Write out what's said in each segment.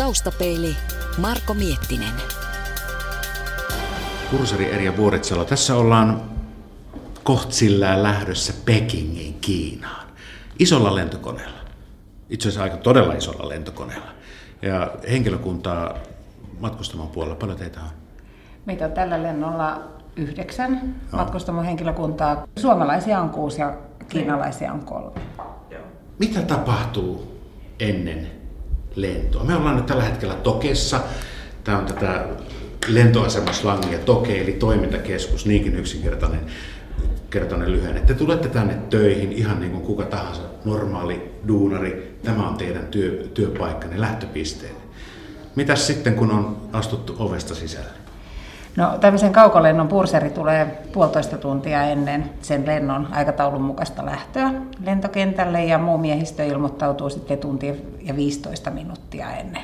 Taustapeili Marko Miettinen. Kursari Erja Vuoritsalo. Tässä ollaan kohtsillään lähdössä Pekingin Kiinaan. Isolla lentokoneella. Itse asiassa aika todella isolla lentokoneella. Ja henkilökuntaa matkustamon puolella, paljon teitä on? Meitä on tällä lennolla yhdeksän matkustamon henkilökuntaa. Suomalaisia on kuusi ja kiinalaisia on kolme. Mitä tapahtuu ennen lentoa? Me ollaan nyt tällä hetkellä Tokessa. Tämä on tätä lentoasemaslangia Toke, eli toimintakeskus, niinkin yksinkertainen kertainen lyhenne. Te tulette tänne töihin ihan niin kuin kuka tahansa normaali duunari. Tämä on teidän työ, työpaikkanne, lähtöpisteenne. Mitäs sitten, kun on astuttu ovesta sisälle? No tämmöisen kaukolennon purseri tulee puolitoista tuntia ennen sen lennon aikataulun mukaista lähtöä lentokentälle ja muu miehistö ilmoittautuu sitten tunti ja 15 minuuttia ennen,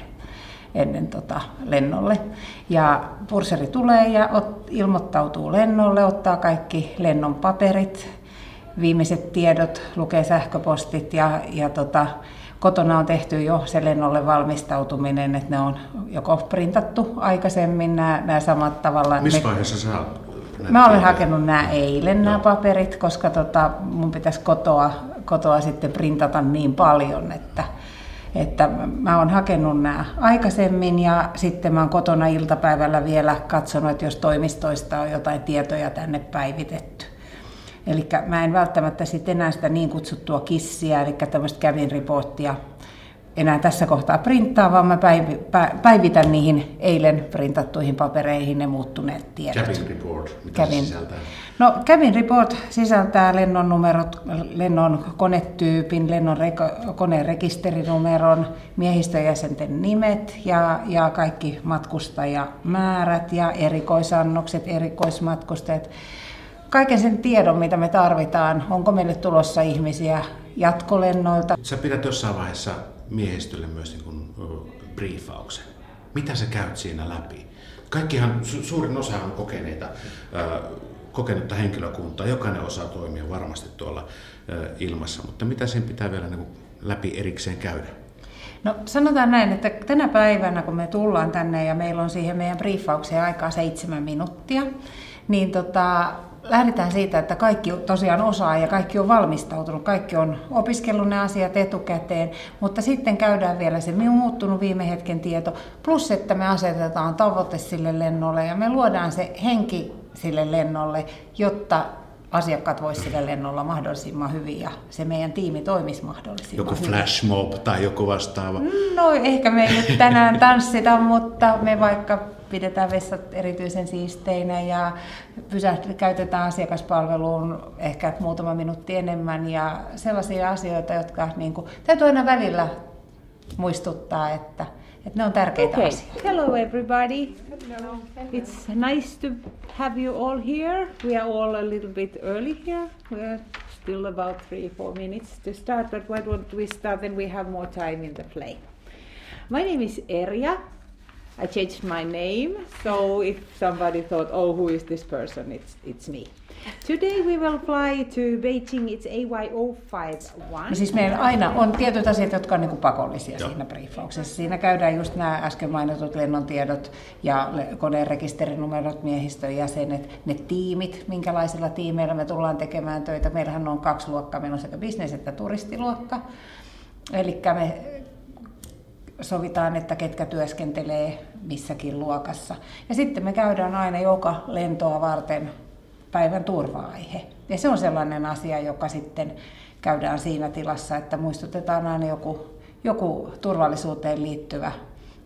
ennen tota lennolle. Ja purseri tulee ja ot, ilmoittautuu lennolle, ottaa kaikki lennon paperit, viimeiset tiedot, lukee sähköpostit ja, ja tota, kotona on tehty jo se lennolle valmistautuminen, että ne on joko printattu aikaisemmin nämä, nämä samat tavalla. Missä vaiheessa sä? Mä olen hakenut nämä eilen nämä paperit, koska tota, mun pitäisi kotoa, kotoa sitten printata niin paljon, että, että mä oon hakenut nämä aikaisemmin ja sitten mä oon kotona iltapäivällä vielä katsonut, että jos toimistoista on jotain tietoja tänne päivitetty. Eli mä en välttämättä sitten enää sitä niin kutsuttua kissiä, eli tämmöistä kävin reporttia enää tässä kohtaa printtaa, vaan mä päivitän niihin eilen printattuihin papereihin ne muuttuneet tiedot. Cabin report, mitä Cabin. se sisältää? No, Cabin report sisältää lennon numerot, lennon konetyypin, lennon reko, koneen rekisterinumeron, miehistöjäsenten nimet ja, ja kaikki matkustajamäärät ja erikoisannokset, erikoismatkustajat kaiken sen tiedon, mitä me tarvitaan. Onko meille tulossa ihmisiä jatkolennoilta? Sä pidät jossain vaiheessa miehistölle myös niin kuin briefauksen. Mitä sä käyt siinä läpi? Kaikkihan, su- suurin osa on kokeneita, äh, kokenutta henkilökuntaa. Jokainen osaa toimia varmasti tuolla äh, ilmassa, mutta mitä sen pitää vielä niin kuin läpi erikseen käydä? No sanotaan näin, että tänä päivänä kun me tullaan tänne ja meillä on siihen meidän briefaukseen aikaa seitsemän minuuttia, niin tota, lähdetään siitä, että kaikki tosiaan osaa ja kaikki on valmistautunut, kaikki on opiskellut ne asiat etukäteen, mutta sitten käydään vielä se muuttunut viime hetken tieto, plus että me asetetaan tavoite sille lennolle ja me luodaan se henki sille lennolle, jotta asiakkaat voisivat sillä lennolla mahdollisimman hyvin ja se meidän tiimi toimisi mahdollisimman joku flashmob tai joku vastaava? No ehkä me ei nyt tänään tanssita, mutta me vaikka pidetään vessat erityisen siisteinä ja pysähty, käytetään asiakaspalveluun ehkä muutama minuutti enemmän ja sellaisia asioita, jotka niin kuin, täytyy aina välillä muistuttaa, että, että ne on tärkeitä okay. asioita. Hello everybody. Hello. It's nice to have you all here. We are all a little bit early here. We are still about three, four minutes to start, but why don't we start then we have more time in the play. My name is Erja I changed my name, so if somebody thought, oh, who is this person, it's, it's me. Today we will fly to Beijing, it's AY051. No siis meillä aina on tietyt asiat, jotka on niin pakollisia Joo. siinä briefauksessa. Siinä käydään just nämä äsken mainitut lennon tiedot ja koneen rekisterinumerot, miehistön jäsenet, ne tiimit, minkälaisilla tiimeillä me tullaan tekemään töitä. Meillähän on kaksi luokkaa, meillä on sekä bisnes- että turistiluokka. Eli me sovitaan, että ketkä työskentelee missäkin luokassa. Ja sitten me käydään aina joka lentoa varten päivän turva-aihe. Ja se on sellainen asia, joka sitten käydään siinä tilassa, että muistutetaan aina joku, joku turvallisuuteen liittyvä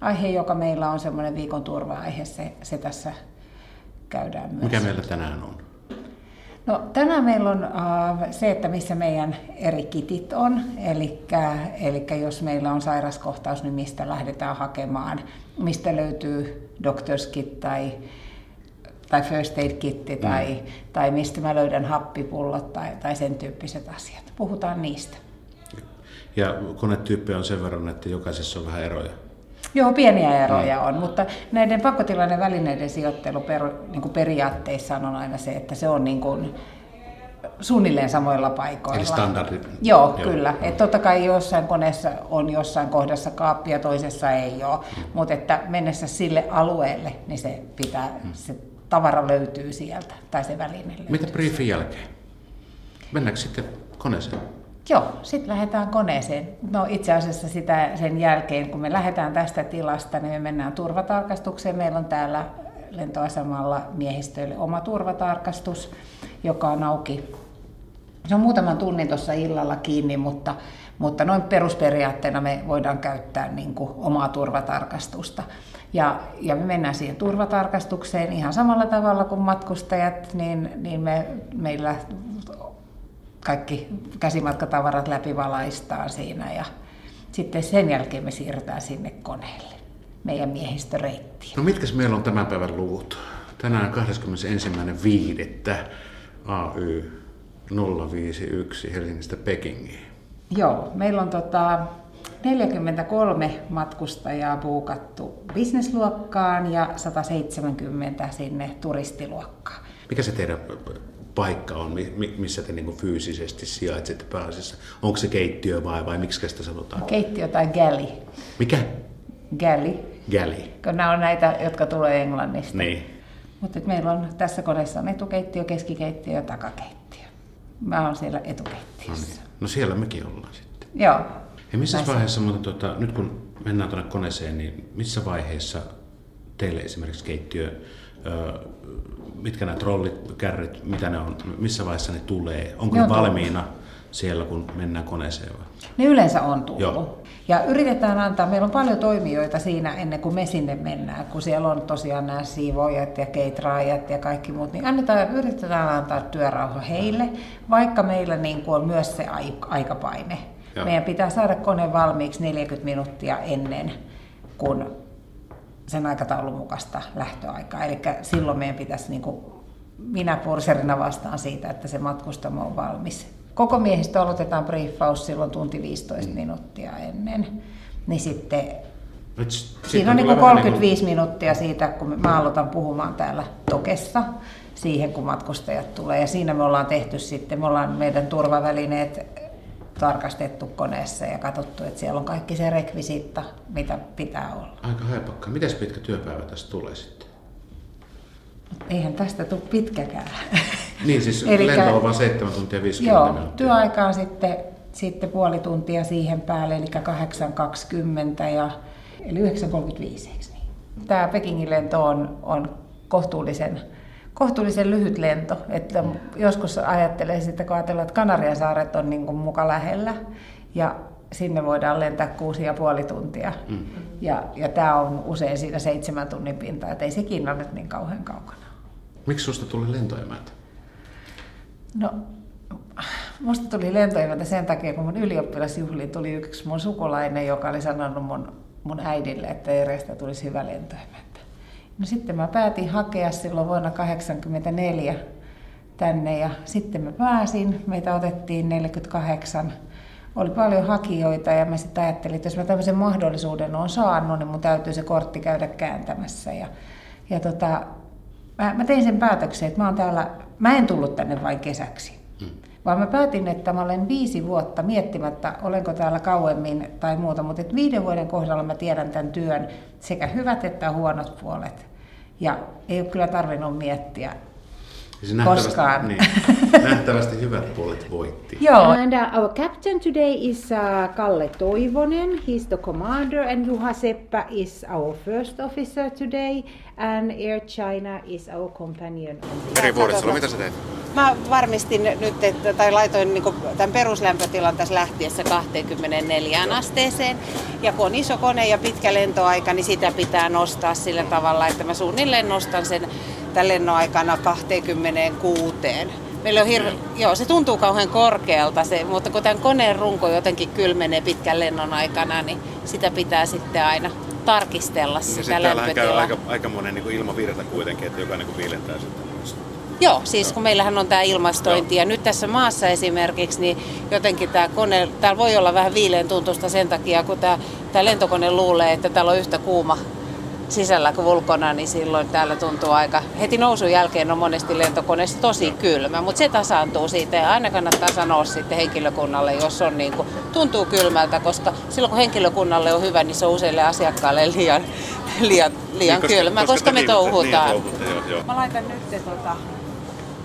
aihe, joka meillä on semmoinen viikon turva-aihe, se, se tässä käydään myös. Mikä meillä tänään on? No, tänään meillä on uh, se, että missä meidän eri kitit on. Eli jos meillä on sairaskohtaus, niin mistä lähdetään hakemaan, mistä löytyy doctor's kit tai, tai first aid kitti mm. tai, tai mistä mä löydän happipullot tai, tai sen tyyppiset asiat. Puhutaan niistä. Ja konetyyppejä on sen verran, että jokaisessa on vähän eroja. Joo, pieniä eroja on, mutta näiden pakkotilainen välineiden sijoittelu per, niin kuin periaatteissa on aina se, että se on niin kuin suunnilleen samoilla paikoilla. Eli standardi. Joo, Joo. kyllä. Et totta kai jossain koneessa on jossain kohdassa kaappia, toisessa ei ole, mm. mutta että mennessä sille alueelle, niin se pitää, mm. se tavara löytyy sieltä, tai se väline löytyy. Mitä briefin jälkeen? Mennäänkö sitten koneeseen? Joo, sitten lähdetään koneeseen. No itse asiassa sitä sen jälkeen, kun me lähdetään tästä tilasta, niin me mennään turvatarkastukseen. Meillä on täällä lentoasemalla miehistöille oma turvatarkastus, joka on auki. Se on muutaman tunnin tuossa illalla kiinni, mutta, mutta noin perusperiaatteena me voidaan käyttää niin kuin omaa turvatarkastusta. Ja, ja me mennään siihen turvatarkastukseen ihan samalla tavalla kuin matkustajat, niin, niin me, meillä kaikki käsimatkatavarat läpivalaistaan siinä ja sitten sen jälkeen me siirrytään sinne koneelle, meidän miehistöreittiin. No mitkä meillä on tämän päivän luvut? Tänään 21.5. AY 051 Helsingistä Pekingiin. Joo, meillä on tota 43 matkustajaa buukattu bisnesluokkaan ja 170 sinne turistiluokkaan. Mikä se teidän paikka on, missä te niin fyysisesti sijaitsette pääasiassa? Onko se keittiö vai, vai miksi sitä sanotaan? Keittiö tai galley. Mikä? Galley. Galley. Kun nämä on näitä, jotka tulee Englannista. Niin. Mutta meillä on tässä koneessa on etukeittiö, keskikeittiö ja takakeittiö. Mä oon siellä etukeittiössä. No, niin. no siellä mekin ollaan sitten. Joo. Ja missä Näin vaiheessa, mutta tuota, nyt kun mennään tuonne koneeseen, niin missä vaiheessa teille esimerkiksi keittiö mitkä nämä trollit, kärrit, mitä ne on, missä vaiheessa ne tulee? Onko ne, ne valmiina tullut. siellä, kun mennään koneeseen? Vai? Ne yleensä on tullut. Joo. Ja yritetään antaa, meillä on paljon toimijoita siinä ennen kuin me sinne mennään, kun siellä on tosiaan nämä siivoojat ja keitraajat ja kaikki muut, niin annetaan, yritetään antaa työrauha heille, vaikka meillä niin kuin on myös se aikapaine. Joo. Meidän pitää saada kone valmiiksi 40 minuuttia ennen kuin sen aikataulun mukaista lähtöaikaa. Eli silloin meidän pitäisi, niin kuin, minä purserina vastaan siitä, että se matkustamo on valmis. Koko miehistö aloitetaan briefaus silloin tunti 15 mm. minuuttia ennen. Niin sitten nyt, Siinä on niin 35 niin kuin... minuuttia siitä, kun mä aloitan puhumaan täällä Tokessa siihen, kun matkustajat tulee. Ja siinä me ollaan tehty sitten, me ollaan meidän turvavälineet tarkastettu koneessa ja katsottu, että siellä on kaikki se rekvisiitta, mitä pitää olla. Aika haipakka. Miten pitkä työpäivä tästä tulee sitten? Eihän tästä tule pitkäkään. Niin, siis Elikkä, lento on vain 7 tuntia 50 joo, minuuttia. työaika on sitten, sitten puoli tuntia siihen päälle, eli 8.20 ja, eli 9.35, eikö niin? Tämä Pekingin lento on, on kohtuullisen kohtuullisen lyhyt lento. Että joskus ajattelee sitten, kun ajatellaan, että Kanariasaaret on niin kuin muka lähellä ja sinne voidaan lentää kuusi ja puoli tuntia. Mm. Ja, ja tämä on usein siinä seitsemän tunnin pinta, että ei sekin ole nyt niin kauhean kaukana. Miksi susta tuli lentoemäntä? No, musta tuli lentoemäntä sen takia, kun mun ylioppilasjuhliin tuli yksi mun sukulainen, joka oli sanonut mun, mun äidille, että Erestä tulisi hyvä lentoemäntä. No sitten mä päätin hakea silloin vuonna 1984 tänne ja sitten mä pääsin. Meitä otettiin 48. Oli paljon hakijoita ja mä sitten ajattelin, että jos mä tämmöisen mahdollisuuden on saanut, niin mun täytyy se kortti käydä kääntämässä. Ja, ja tota, mä, mä tein sen päätöksen, että mä, oon täällä, mä en tullut tänne vain kesäksi. Mm. Vaan mä päätin, että mä olen viisi vuotta miettimättä, olenko täällä kauemmin tai muuta, mutta viiden vuoden kohdalla mä tiedän tämän työn sekä hyvät että huonot puolet. Ja ei ole kyllä tarvinnut miettiä se koskaan. Niin, nähtävästi hyvät puolet voitti. Joo. And uh, our captain today is uh, Kalle Toivonen. He's the commander and Juha Seppä is our first officer today. And Air China is our companion. Eri Vuodessa, mitä sä teet? Mä varmistin nyt, että, tai laitoin niin tämän peruslämpötilan tässä lähtiessä 24 asteeseen. Ja kun on iso kone ja pitkä lentoaika, niin sitä pitää nostaa sillä tavalla, että mä suunnilleen nostan sen tämän lennon aikana 26. Meillä on hirve... Joo, se tuntuu kauhean korkealta, se, mutta kun tämän koneen runko jotenkin kylmenee pitkän lennon aikana, niin sitä pitää sitten aina tarkistella ja sitä ja lämpötilaa. käy aika, aika monen niin ilmavirta kuitenkin, että jokainen niin viilentää sitä Joo, siis kun meillähän on tämä ilmastointi Joo. ja nyt tässä maassa esimerkiksi, niin jotenkin tämä kone, täällä voi olla vähän viileen tuntusta sen takia, kun tämä, tämä lentokone luulee, että täällä on yhtä kuuma sisällä kuin ulkona, niin silloin täällä tuntuu aika, heti nousun jälkeen on monesti lentokoneessa tosi kylmä, mutta se tasaantuu siitä ja aina kannattaa sanoa sitten henkilökunnalle, jos on niin kuin, tuntuu kylmältä, koska silloin kun henkilökunnalle on hyvä, niin se on useille asiakkaille liian, liian, liian niin, kylmä, koska, koska me touhutaan. Niin, touhutaan joo, joo. Mä laitan nyt tota,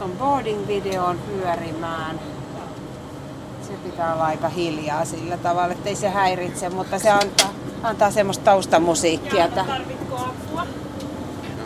ton boarding-videon pyörimään se pitää olla aika hiljaa sillä tavalla, että ei se häiritse, mutta se antaa, antaa semmoista taustamusiikkia.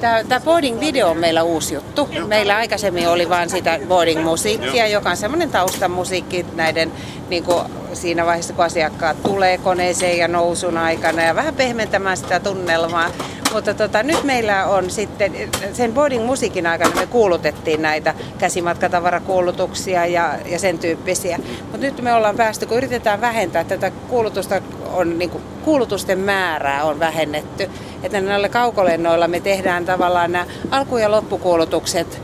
Tämä, tämä boarding video on meillä uusi juttu. Meillä aikaisemmin oli vain sitä boarding musiikkia, joka on semmoinen taustamusiikki näiden niin kuin siinä vaiheessa, kun asiakkaat tulee koneeseen ja nousun aikana ja vähän pehmentämään sitä tunnelmaa. Mutta tota, nyt meillä on sitten, sen boarding musiikin aikana me kuulutettiin näitä käsimatkatavarakuulutuksia ja, ja sen tyyppisiä. Mutta nyt me ollaan päästy, kun yritetään vähentää tätä kuulutusta, on, niin kuin, kuulutusten määrää on vähennetty. Että näillä kaukolennoilla me tehdään tavallaan nämä alku- ja loppukuulutukset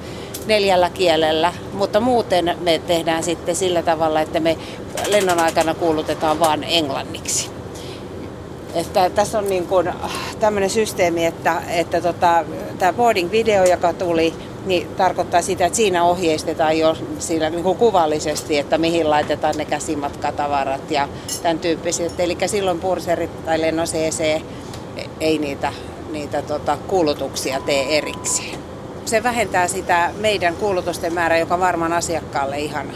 neljällä kielellä, mutta muuten me tehdään sitten sillä tavalla, että me lennon aikana kuulutetaan vain englanniksi. Että tässä on niin kuin tämmöinen systeemi, että, että tota, tämä boarding-video, joka tuli, niin tarkoittaa sitä, että siinä ohjeistetaan jo siinä niin kuin kuvallisesti, että mihin laitetaan ne käsimatkatavarat ja tämän tyyppiset. Eli silloin purserit tai lennon CC ei niitä, niitä tota, kuulutuksia tee erikseen. Se vähentää sitä meidän kuulutusten määrää, joka varmaan asiakkaalle ihan,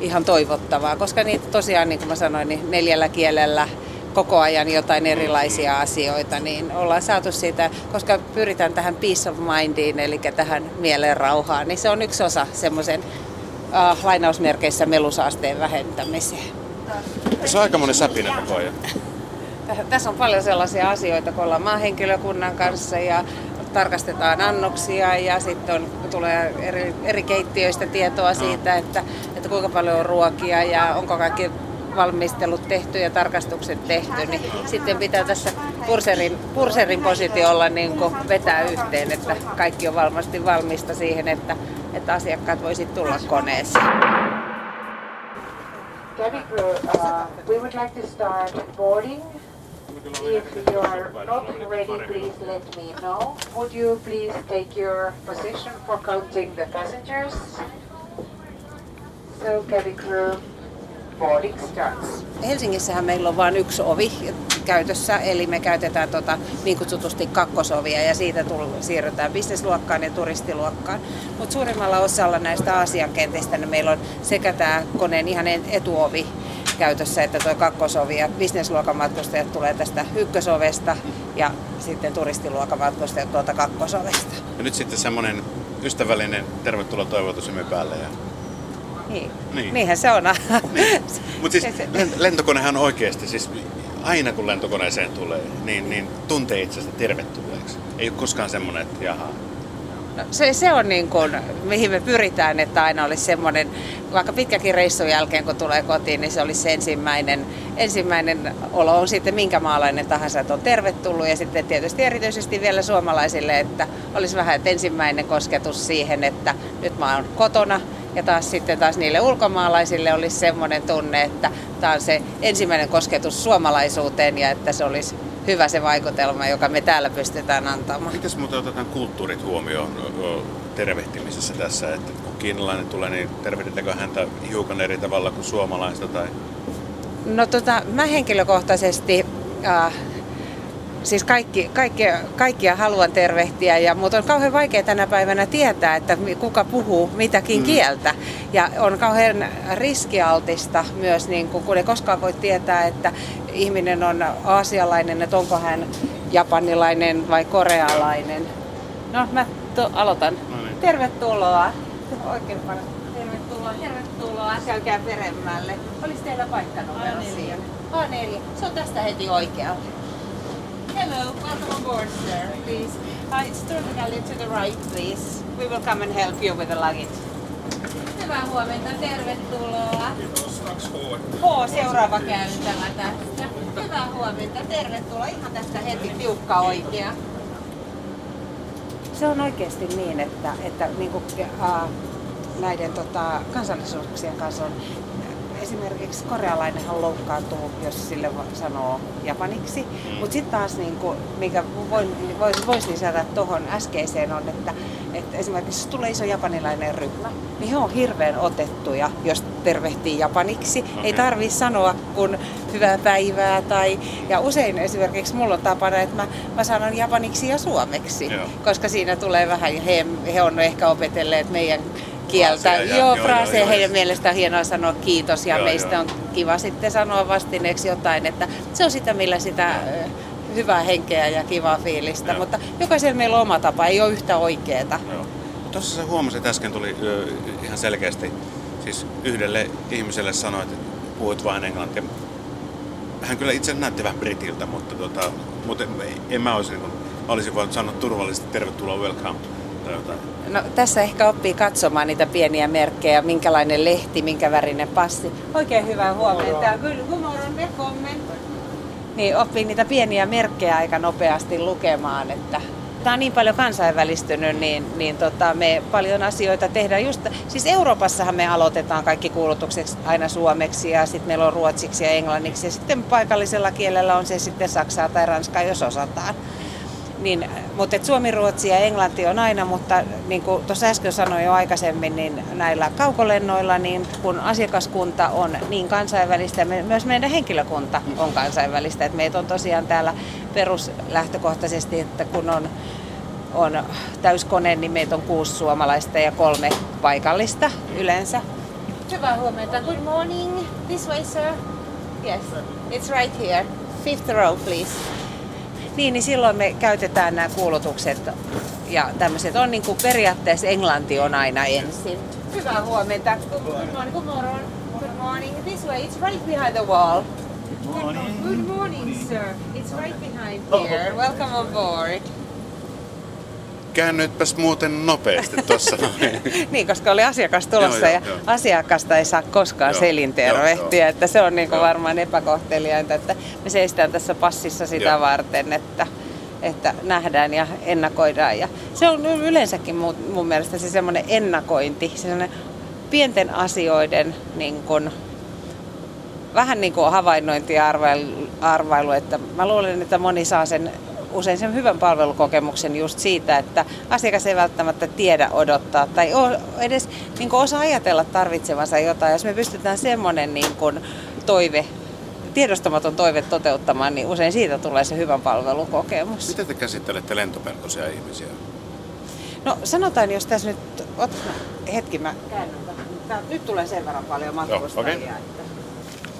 ihan toivottavaa, koska niitä tosiaan, niin kuin mä sanoin, niin neljällä kielellä koko ajan jotain erilaisia asioita, niin ollaan saatu siitä, koska pyritään tähän peace of mindiin, eli tähän mielen rauhaan, niin se on yksi osa semmoisen äh, lainausmerkeissä melusaasteen vähentämiseen. Se on aika monen säpinä koko ajan. Tässä on paljon sellaisia asioita, kun ollaan maahenkilökunnan kanssa ja tarkastetaan annoksia ja sitten on, tulee eri, eri keittiöistä tietoa siitä, että, että kuinka paljon on ruokia ja onko kaikki valmistelut tehty ja tarkastukset tehty, niin sitten pitää tässä purserin, purserin positiolla niin kuin vetää yhteen, että kaikki on varmasti valmista siihen, että, että asiakkaat voisivat tulla koneeseen. uh, we would like to start boarding. If you are not ready, please let me know. Would you please take your position for counting the passengers? So, cabin crew, Helsingissähän meillä on vain yksi ovi käytössä, eli me käytetään tota, niin kutsutusti kakkosovia ja siitä tull, siirrytään bisnesluokkaan ja turistiluokkaan. Mutta suurimmalla osalla näistä Aasian kentistä niin meillä on sekä tämä koneen ihan etuovi käytössä, että tuo kakkosovi ja bisnesluokan matkustajat tulee tästä ykkösovesta ja sitten turistiluokan matkustajat tuolta kakkosovesta. Ja nyt sitten semmoinen ystävällinen tervetuloa toivotus päälle ja niin. niin. Niinhän se on. Niin. Mutta siis lentokonehan oikeasti, siis aina kun lentokoneeseen tulee, niin, niin tuntee itsestä tervetulleeksi. Ei ole koskaan semmoinen, että jaha. No, se, se on niin kuin, mihin me pyritään, että aina olisi semmoinen, vaikka pitkäkin reissun jälkeen kun tulee kotiin, niin se olisi se ensimmäinen, ensimmäinen olo on sitten minkä maalainen tahansa, että on tervetullut. Ja sitten tietysti erityisesti vielä suomalaisille, että olisi vähän että ensimmäinen kosketus siihen, että nyt mä oon kotona, ja taas sitten taas niille ulkomaalaisille olisi semmoinen tunne, että tämä on se ensimmäinen kosketus suomalaisuuteen ja että se olisi hyvä se vaikutelma, joka me täällä pystytään antamaan. Mitäs muuten otetaan kulttuurit huomioon tervehtimisessä tässä, että kun kiinalainen tulee, niin tervehditäänkö häntä hiukan eri tavalla kuin suomalaista? Tai... No tota, mä henkilökohtaisesti äh, siis kaikki, kaikki, kaikkia haluan tervehtiä, ja, mutta on kauhean vaikea tänä päivänä tietää, että kuka puhuu mitäkin mm. kieltä. Ja on kauhean riskialtista myös, niin kun, kun ei koskaan voi tietää, että ihminen on aasialainen, että onko hän japanilainen vai korealainen. No mä to, aloitan. No niin. Tervetuloa. Oikein paljon. Tervetuloa, tervetuloa. Käykää peremmälle. Olisi teillä paikkanumero siinä? A4. Se on tästä heti oikealle. Hello, welcome on board, sir. Please, uh, it's terminally to the right, please. We will come and help you with the luggage. Hyvää huomenta, tervetuloa. Kiitos, H. H, seuraava käytävä tästä. Hyvää huomenta, tervetuloa. Ihan tästä heti tiukka oikea. Se on oikeasti niin, että, että niin kuin, uh, näiden tota, kansallisuuksien kanssa on esimerkiksi korealainenhan loukkaantuu, jos sille sanoo japaniksi. Mm. Mutta sitten taas, niin kuin, mikä voin, voisi vois lisätä tuohon äskeiseen on, että, että esimerkiksi jos tulee iso japanilainen ryhmä, niin he on hirveän otettuja, jos tervehtii japaniksi. Okay. Ei tarvi sanoa kun hyvää päivää tai, ja usein esimerkiksi mulla on tapana, että mä, mä sanon japaniksi ja suomeksi, Joo. koska siinä tulee vähän, he, he on ehkä opetelleet meidän kieltä. Ja, joo, joo, fraaseja joo, heidän mielestään on hienoa sanoa kiitos ja joo, meistä joo. on kiva sitten sanoa vastineeksi jotain, että se on sitä, millä sitä hyvää henkeä ja kivaa fiilistä, joo. mutta jokaisella meillä on oma tapa, ei ole yhtä oikeeta. Tuossa sä huomasit äsken tuli ihan selkeästi, siis yhdelle ihmiselle sanoit, että puhuit vain englantia. Hän kyllä itse näytti vähän britiltä, mutta, tota, mutta en mä olisi, niin kuin, olisin voinut sanoa turvallisesti tervetuloa welcome tai jotain. No, tässä ehkä oppii katsomaan niitä pieniä merkkejä, minkälainen lehti, minkä värinen passi. Oikein hyvää huomenta. Morning, välkommen. Niin oppii niitä pieniä merkkejä aika nopeasti lukemaan, että Tämä on niin paljon kansainvälistynyt, niin, niin tota, me paljon asioita tehdään. Just, siis Euroopassahan me aloitetaan kaikki kuulutukset aina suomeksi ja sitten meillä on ruotsiksi ja englanniksi ja sitten paikallisella kielellä on se sitten saksaa tai ranskaa, jos osataan. Niin, mutta et suomi, ruotsi ja englanti on aina, mutta niin kuin tuossa äsken sanoin jo aikaisemmin, niin näillä kaukolennoilla, niin kun asiakaskunta on niin kansainvälistä, myös meidän henkilökunta on kansainvälistä. Et meitä on tosiaan täällä peruslähtökohtaisesti, että kun on, on täyskone, niin meitä on kuusi suomalaista ja kolme paikallista yleensä. Hyvää huomenta. Good morning. This way, sir. Yes, it's right here. Fifth row, please. Niin, niin silloin me käytetään nämä kuulutukset ja tämmöiset on niin kuin periaatteessa englanti on aina ensin. Hyvää huomenta. Good morning, good morning. Good morning. This way, it's right behind the wall. Good morning. Good morning, sir. It's right behind here. Welcome on board käännytpäs muuten nopeasti tuossa niin, koska oli asiakas tulossa joo, ja joo. asiakasta ei saa koskaan joo, selintervehtiä, joo, että se on niin varmaan epäkohteliainta, että me seistään tässä passissa sitä joo. varten, että että nähdään ja ennakoidaan. Ja se on yleensäkin mun, mun mielestä se semmoinen ennakointi, se semmoinen pienten asioiden niin kun, vähän niin kuin havainnointi ja arvailu, arvailu, että mä luulen, että moni saa sen usein sen hyvän palvelukokemuksen just siitä, että asiakas ei välttämättä tiedä odottaa tai edes niin osaa ajatella tarvitsevansa jotain. Jos me pystytään semmoinen niin kuin toive tiedostamaton toive toteuttamaan, niin usein siitä tulee se hyvän palvelukokemus. Miten te käsittelette lentopeltoisia ihmisiä? No sanotaan, jos tässä nyt... Ot, hetki, mä käännän. Nyt tulee sen verran paljon matkustajia. Okei,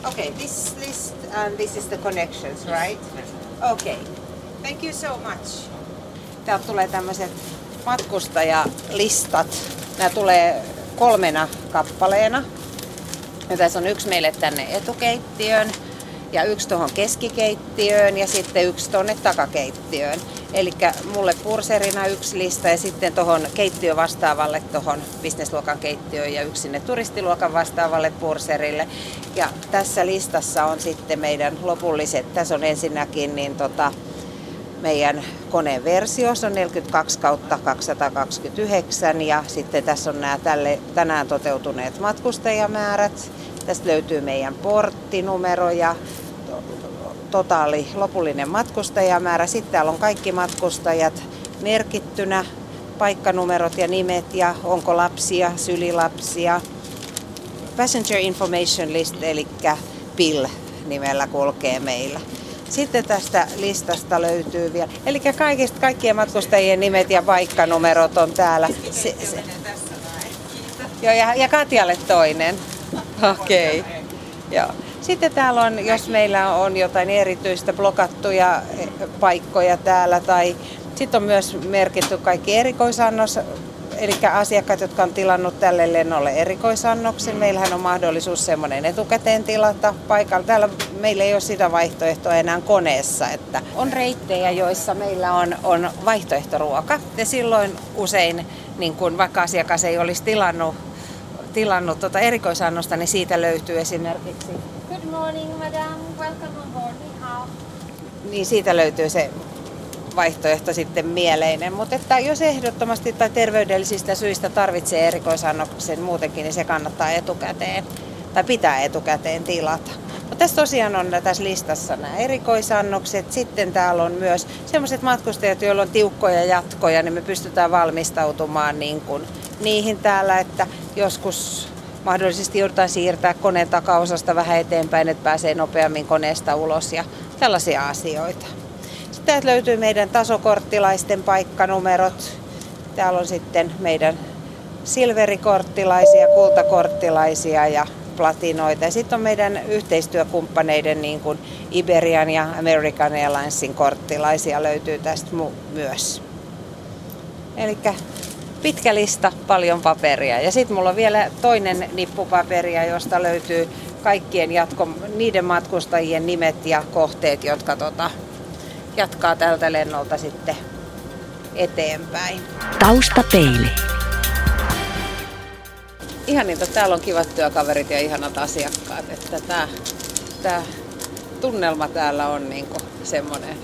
okay. okay, this list and this is the connections, right? Okay. Thank you so much. Täältä tulee tämmöiset matkustajalistat. Nämä tulee kolmena kappaleena. Ja tässä on yksi meille tänne etukeittiön ja yksi tuohon keskikeittiöön ja sitten yksi tuonne takakeittiöön. Eli mulle purserina yksi lista ja sitten tuohon keittiö vastaavalle tuohon bisnesluokan keittiöön ja yksi sinne turistiluokan vastaavalle purserille. Ja tässä listassa on sitten meidän lopulliset, tässä on ensinnäkin niin tota, meidän koneen versio, se on 42 kautta 229 ja sitten tässä on nämä tälle, tänään toteutuneet matkustajamäärät. Tästä löytyy meidän porttinumero ja totaali lopullinen matkustajamäärä. Sitten täällä on kaikki matkustajat merkittynä, paikkanumerot ja nimet ja onko lapsia, sylilapsia. Passenger Information List eli PIL nimellä kulkee meillä. Sitten tästä listasta löytyy vielä, eli kaikista, kaikkien matkustajien nimet ja paikkanumerot on täällä. Se, se. Joo, ja, ja Katjalle toinen. Okei. Okay. Joo. Sitten täällä on, jos meillä on jotain erityistä blokattuja eh, paikkoja täällä tai sitten on myös merkitty kaikki erikoisannos eli asiakkaat, jotka on tilannut tälle lennolle erikoisannoksen, meillähän on mahdollisuus semmoinen etukäteen tilata paikalla. Täällä meillä ei ole sitä vaihtoehtoa enää koneessa, että on reittejä, joissa meillä on, on vaihtoehtoruoka. Ja silloin usein, niin kun vaikka asiakas ei olisi tilannut, tilannut tuota erikoisannosta, niin siitä löytyy esimerkiksi Good morning, madam. Welcome on board. Niin siitä löytyy se vaihtoehto sitten mieleinen. Mutta että jos ehdottomasti tai terveydellisistä syistä tarvitsee erikoisannoksen muutenkin, niin se kannattaa etukäteen tai pitää etukäteen tilata. Mutta tässä tosiaan on tässä listassa nämä erikoisannokset. Sitten täällä on myös sellaiset matkustajat, joilla on tiukkoja jatkoja, niin me pystytään valmistautumaan niin kuin niihin täällä, että joskus mahdollisesti joudutaan siirtää koneen takaosasta vähän eteenpäin, että pääsee nopeammin koneesta ulos ja tällaisia asioita. Täältä löytyy meidän tasokorttilaisten paikkanumerot. Täällä on sitten meidän silverikorttilaisia, kultakorttilaisia ja platinoita. Ja sitten on meidän yhteistyökumppaneiden niin kuin Iberian ja American Airlinesin korttilaisia löytyy tästä myös. Eli pitkä lista, paljon paperia. Ja sitten mulla on vielä toinen nippu paperia, josta löytyy kaikkien jatko, niiden matkustajien nimet ja kohteet, jotka tota, jatkaa tältä lennolta sitten eteenpäin. Taustapeili. Ihan niin, että täällä on kivat työkaverit ja ihanat asiakkaat. Että tämä, tämä tunnelma täällä on niin semmoinen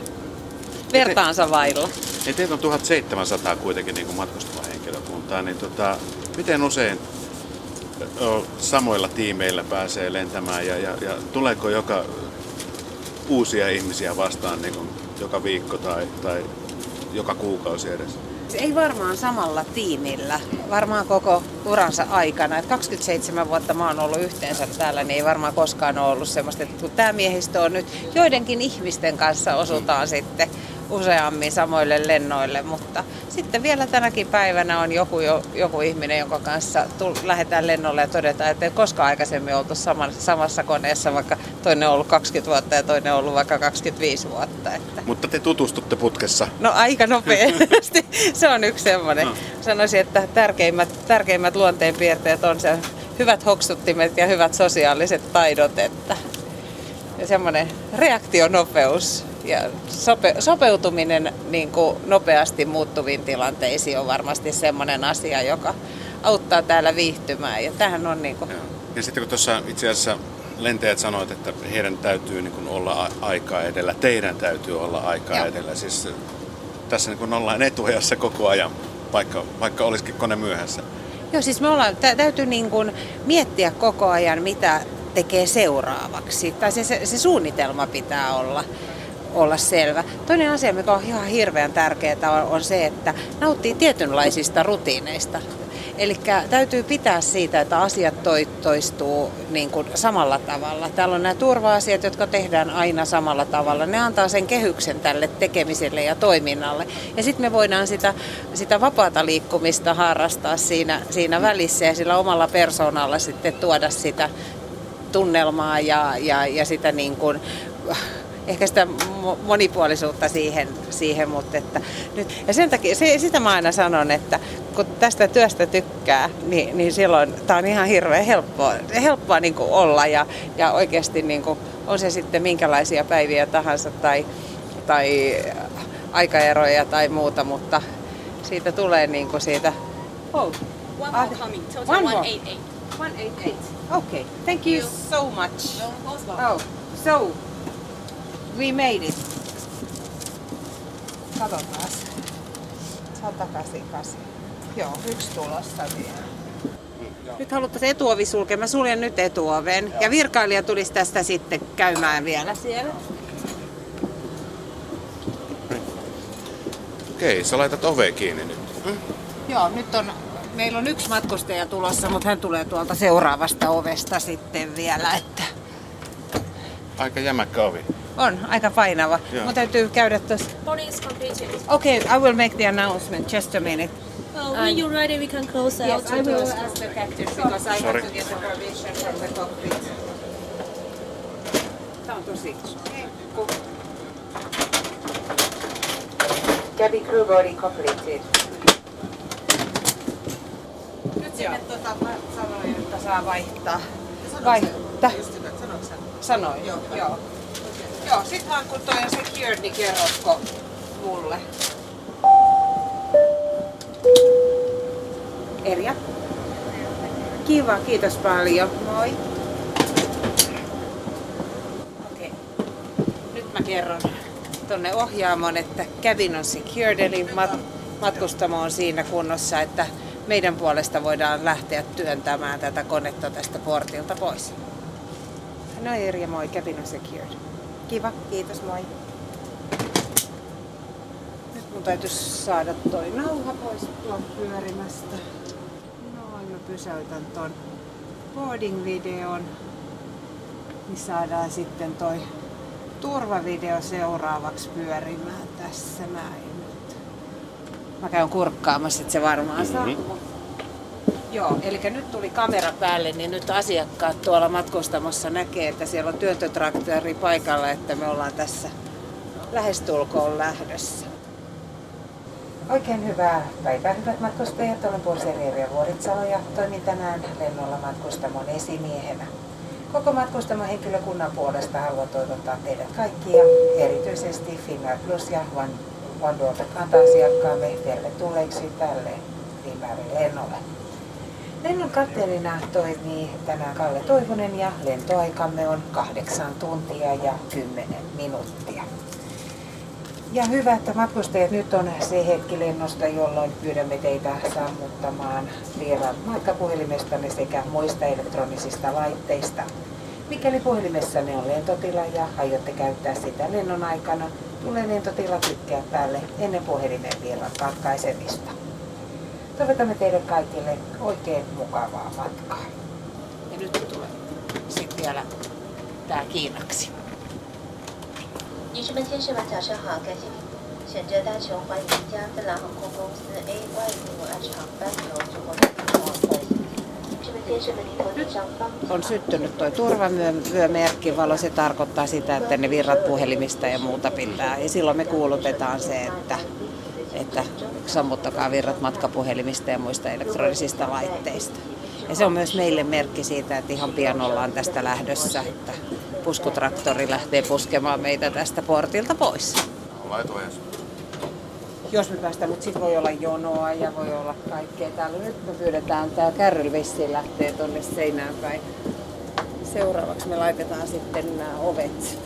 vertaansa vailla. Ja teitä on 1700 kuitenkin niin matkustavaa henkilökuntaa, niin tota, miten usein samoilla tiimeillä pääsee lentämään ja, ja, ja tuleeko joka uusia ihmisiä vastaan niin kuin joka viikko tai, tai joka kuukausi edes? Ei varmaan samalla tiimillä, varmaan koko uransa aikana. Et 27 vuotta mä oon ollut yhteensä täällä, niin ei varmaan koskaan ole ollut semmoista, että kun tämä miehistö on nyt joidenkin ihmisten kanssa osutaan sitten useammin samoille lennoille, mutta sitten vielä tänäkin päivänä on joku, joku ihminen, jonka kanssa tull, lähdetään lennolle ja todetaan, että ei koskaan aikaisemmin oltu samassa, samassa koneessa, vaikka toinen on ollut 20 vuotta ja toinen on ollut vaikka 25 vuotta. Että. Mutta te tutustutte putkessa? No aika nopeasti. se on yksi semmoinen. No. Sanoisin, että tärkeimmät, tärkeimmät luonteenpiirteet on se hyvät hoksuttimet ja hyvät sosiaaliset taidot, että semmoinen reaktionopeus ja sope, sopeutuminen niin kuin nopeasti muuttuviin tilanteisiin on varmasti semmoinen asia, joka auttaa täällä viihtymään. Ja tähän on niin kuin... Ja sitten kun tuossa itse asiassa lentäjät sanoivat, että heidän täytyy niin kuin olla aikaa edellä, teidän täytyy olla aikaa Joo. edellä. Siis tässä niin kuin ollaan etuajassa koko ajan, vaikka, vaikka olisikin kone myöhässä. Joo, siis me ollaan, tä, täytyy niin kuin miettiä koko ajan, mitä tekee seuraavaksi. Tai se, se, se suunnitelma pitää olla olla selvä. Toinen asia, mikä on ihan hirveän tärkeää, on, on se, että nauttii tietynlaisista rutiineista. Eli täytyy pitää siitä, että asiat toistuu niin kuin samalla tavalla. Täällä on nämä turva-asiat, jotka tehdään aina samalla tavalla. Ne antaa sen kehyksen tälle tekemiselle ja toiminnalle. Ja sitten me voidaan sitä, sitä vapaata liikkumista harrastaa siinä, siinä välissä ja sillä omalla persoonalla sitten tuoda sitä tunnelmaa ja, ja, ja sitä niin kuin ehkä sitä monipuolisuutta siihen, siihen mutta että nyt, ja sen takia, se, sitä mä aina sanon, että kun tästä työstä tykkää, niin, niin silloin tämä on ihan hirveän helppoa, helppoa niin kuin olla ja, ja oikeasti niin kuin, on se sitten minkälaisia päiviä tahansa tai, tai aikaeroja tai muuta, mutta siitä tulee niin kuin siitä... Oh. One more ah, coming, total one 188. 188. Okay, thank you so much. Oh, so We made it. Katsotaan. kasi. Joo, yksi tulossa vielä. Nyt haluttaisiin etuovi sulkea. Mä suljen nyt etuoven. Ja virkailija tulisi tästä sitten käymään vielä siellä. Okei, sä laitat ove kiinni nyt. Hmm? Joo, nyt on, meillä on yksi matkustaja tulossa, mutta hän tulee tuolta seuraavasta ovesta sitten vielä. Että... Aika jämäkkä ovi. On, aika painava. Yeah. Mun täytyy käydä tuossa. Okay, I will make the announcement. Just a minute. Uh, when you're ready, we can close the yes, I will ask the captain because I Sorry. have to get the permission from the cockpit. Tämä on tosi Cabin crew body completed. Nyt sinne tota, mä sanoin, että saa vaihtaa. Vaihtaa. Sanoin, joo. joo. Joo, sit vaan kun toi on secured, niin kerrotko mulle? Erja. Kiva, kiitos paljon. Moi. Okei. Nyt mä kerron tonne ohjaamon, että cabin on secured, eli mat- matkustamo on siinä kunnossa, että meidän puolesta voidaan lähteä työntämään tätä konetta tästä portilta pois. No Irja, moi, cabin on secured. Kiva, kiitos, moi. Nyt mun täytyisi saada toi nauha pois tuon pyörimästä. Noin, mä pysäytän ton boarding-videon. Niin saadaan sitten toi turvavideo seuraavaksi pyörimään tässä näin. Mä käyn kurkkaamassa, että se varmaan saa. Mm-hmm. Joo, eli nyt tuli kamera päälle, niin nyt asiakkaat tuolla matkustamossa näkee, että siellä on työntötraktori paikalla, että me ollaan tässä lähestulkoon lähdössä. Oikein hyvää päivää, hyvät matkustajat. Olen Pulseri Erja Vuoritsalo ja toimin tänään lennolla matkustamon esimiehenä. Koko matkustamon henkilökunnan puolesta haluan toivottaa teidät kaikki ja erityisesti Finnair Plus ja One, One kanta-asiakkaamme tervetulleeksi tälle Finnairin lennolle. Lennon kapteenina toimii tänään Kalle Toivonen ja lentoaikamme on kahdeksan tuntia ja 10 minuuttia. Ja hyvä, että matkustajat nyt on se hetki lennosta, jolloin pyydämme teitä sammuttamaan vieraan matkapuhelimestanne sekä muista elektronisista laitteista. Mikäli puhelimessanne on lentotila ja aiotte käyttää sitä lennon aikana, tulee lentotila kytkeä päälle ennen puhelimen vieraan katkaisemista. Toivotamme teille kaikille oikein mukavaa matkaa. Ja nyt tulee sitten vielä tää Kiinaksi. 女士们、先生们，早上好！感谢您选择搭乘欢迎加芬兰航空公司 AY 零二航班由中国航空。on syttynyt tuo turvavyömerkkivalo. Se tarkoittaa sitä, että ne virrat puhelimista ja muuta pitää. Ja silloin me kuulutetaan se, että, että sammuttakaa virrat matkapuhelimista ja muista elektronisista laitteista. Ja se on myös meille merkki siitä, että ihan pian ollaan tästä lähdössä, että puskutraktori lähtee puskemaan meitä tästä portilta pois. Jos me päästään, mutta sitten voi olla jonoa ja voi olla kaikkea. Täällä nyt me pyydetään, tää kärryl lähtee tonne seinään päin. Seuraavaksi me laitetaan sitten nämä ovet,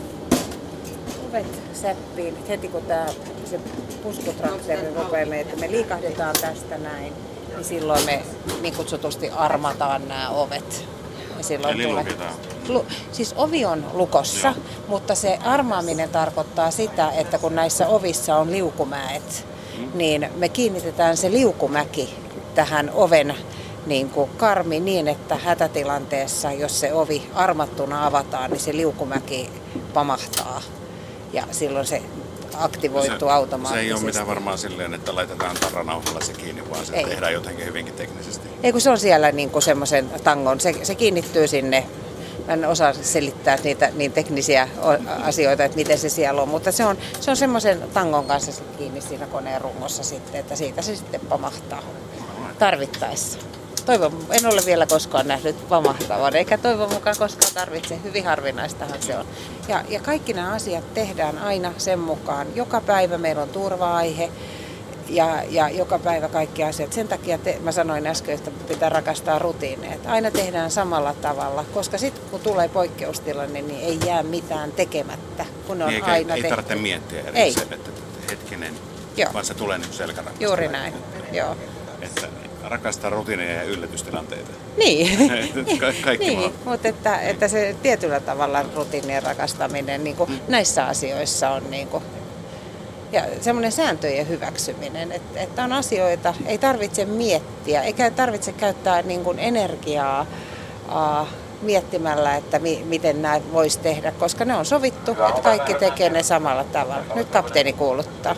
ovet säppiin. Heti kun tää, se puskutraktori rupeaa me, että me liikahdetaan tästä näin, niin silloin me niin kutsutusti armataan nämä ovet. Ja silloin Eli tulee... Lu, siis ovi on lukossa, Joo. mutta se armaaminen tarkoittaa sitä, että kun näissä ovissa on liukumäet, mm. niin me kiinnitetään se liukumäki tähän oven niin kuin karmi niin, että hätätilanteessa, jos se ovi armattuna avataan, niin se liukumäki pamahtaa. Ja silloin se aktivoituu se, automaattisesti. Se ei ole mitään varmaan silleen, että laitetaan tarranauhalla se kiinni, vaan se ei. tehdään jotenkin hyvinkin teknisesti. Ei kun se on siellä niin kuin semmoisen tangon, se, se kiinnittyy sinne Mä en osaa selittää niitä niin teknisiä asioita, että miten se siellä on, mutta se on, se on semmoisen tangon kanssa kiinni siinä koneen rungossa sitten, että siitä se sitten pamahtaa tarvittaessa. Toivon, en ole vielä koskaan nähnyt pamahtavan, eikä toivon mukaan koskaan tarvitse. Hyvin harvinaistahan se on. Ja, ja kaikki nämä asiat tehdään aina sen mukaan. Joka päivä meillä on turva-aihe ja, ja joka päivä kaikki asiat. Sen takia te, mä sanoin äsken, että pitää rakastaa rutiineja. Aina tehdään samalla tavalla, koska sitten kun tulee poikkeustilanne, niin ei jää mitään tekemättä. Kun on niin, eikä, aina ei tehty. tarvitse miettiä eri se, että hetkinen, Joo. vaan se tulee niin selkärangasta. Juuri näin, Joo. Että rakastaa rutiineja ja yllätystilanteita. Niin, Ka- kaikki niin mutta että, että se tietyllä tavalla rutiinien rakastaminen niin kuin mm. näissä asioissa on niin kuin, ja semmoinen sääntöjen hyväksyminen, että, että on asioita, ei tarvitse miettiä, eikä tarvitse käyttää niin kuin energiaa uh, miettimällä, että mi, miten nämä voisi tehdä, koska ne on sovittu, että kaikki tekee ne samalla tavalla. Nyt kapteeni kuuluttaa.